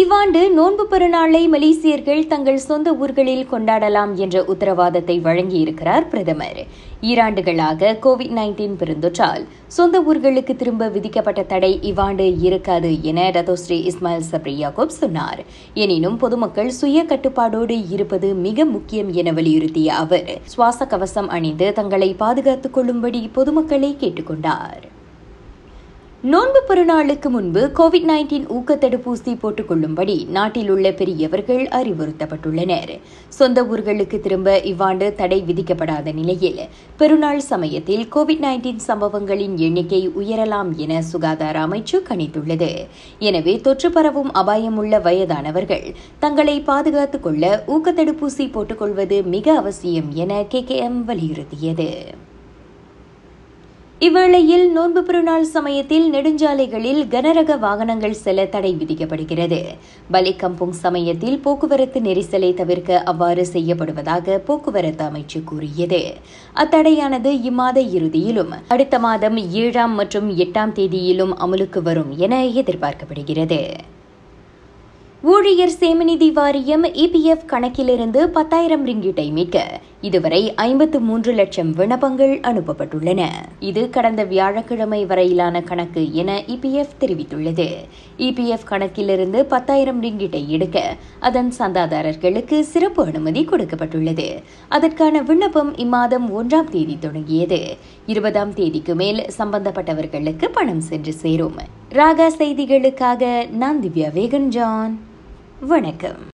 இவ்வாண்டு நோன்பு பெருநாளை மலேசியர்கள் தங்கள் சொந்த ஊர்களில் கொண்டாடலாம் என்ற உத்தரவாதத்தை வழங்கியிருக்கிறார் பிரதமர். ஈராண்டுகளாக கோவிட் நைன்டீன் பெருந்தொற்றால் சொந்த ஊர்களுக்கு திரும்ப விதிக்கப்பட்ட தடை இவ்வாண்டு இருக்காது என ரதோஸ்ரீ இஸ்மாயில் சப்ரி யாக்கூப் சொன்னார். எனினும் பொதுமக்கள் சுய கட்டுப்பாடோடு இருப்பது மிக முக்கியம் என வலியுறுத்திய அவர். சுவாச கவசம் அணிந்து தங்களை பாதுகாத்துக் கொள்ளும்படி பொதுமக்களை கேட்டுக்கொண்டார். நோன்பு பெருநாளுக்கு முன்பு கோவிட் நைன்டீன் ஊக்க தடுப்பூசி போட்டுக் கொள்ளும்படி நாட்டில் உள்ள பெரியவர்கள் அறிவுறுத்தப்பட்டுள்ளனர். சொந்த ஊர்களுக்கு திரும்ப இவ்வாண்டு தடை விதிக்கப்படாத நிலையில் பெருநாள் சமயத்தில் கோவிட் நைன்டீன் சம்பவங்களின் எண்ணிக்கை உயரலாம் என சுகாதார அமைச்சு கணித்துள்ளது. எனவே தொற்று பரவும் அபாயமுள்ள வயதானவர்கள் தங்களை பாதுகாத்துக் கொள்ள ஊக்க தடுப்பூசி போட்டுக்கொள்வது மிக அவசியம் என கேகேஎம் வலியுறுத்தியது. இவ்வேளையில் நோன்பு பெருநாள் சமயத்தில் நெடுஞ்சாலைகளில் கனரக வாகனங்கள் செல்ல தடை விதிக்கப்படுகிறது. பலிகம்புங் சமயத்தில் போக்குவரத்து நெரிசலை தவிர்க்க அவ்வாறு செய்யப்படுவதாக போக்குவரத்து அமைச்சு கூறியது. அத்தடையானது இம்மாத இறுதியிலும் அடுத்த மாதம் ஏழாம் மற்றும் எட்டாம் தேதியிலும் அமலுக்கு வரும் என எதிர்பார்க்கப்படுகிறது. ஊழியர் சேமநிதி வாரியம் இபிஎஃப் கணக்கிலிருந்து பத்தாயிரம் ரிங்கிட்டை மீட்க இதுவரை ஐம்பத்து மூன்று லட்சம் விண்ணப்பங்கள் அனுப்பப்பட்டுள்ளன. இது கடந்த வியாழக்கிழமை வரையிலான கணக்கு என இபிஎஃப் தெரிவித்துள்ளது. இபிஎஃப் கணக்கிலிருந்து பத்தாயிரம் ரிங்கிட்டை எடுக்க அதன் சந்தாதாரர்களுக்கு சிறப்பு அனுமதி கொடுக்கப்பட்டுள்ளது. அதற்கான விண்ணப்பம் இம்மாதம் ஒன்றாம் தேதி தொடங்கியது. இருபதாம் தேதிக்கு மேல் சம்பந்தப்பட்டவர்களுக்கு பணம் சென்று சேரும். ராகா செய்திகளுக்காக நான் திவ்யா வேகன் ஜான் வணக்கம்.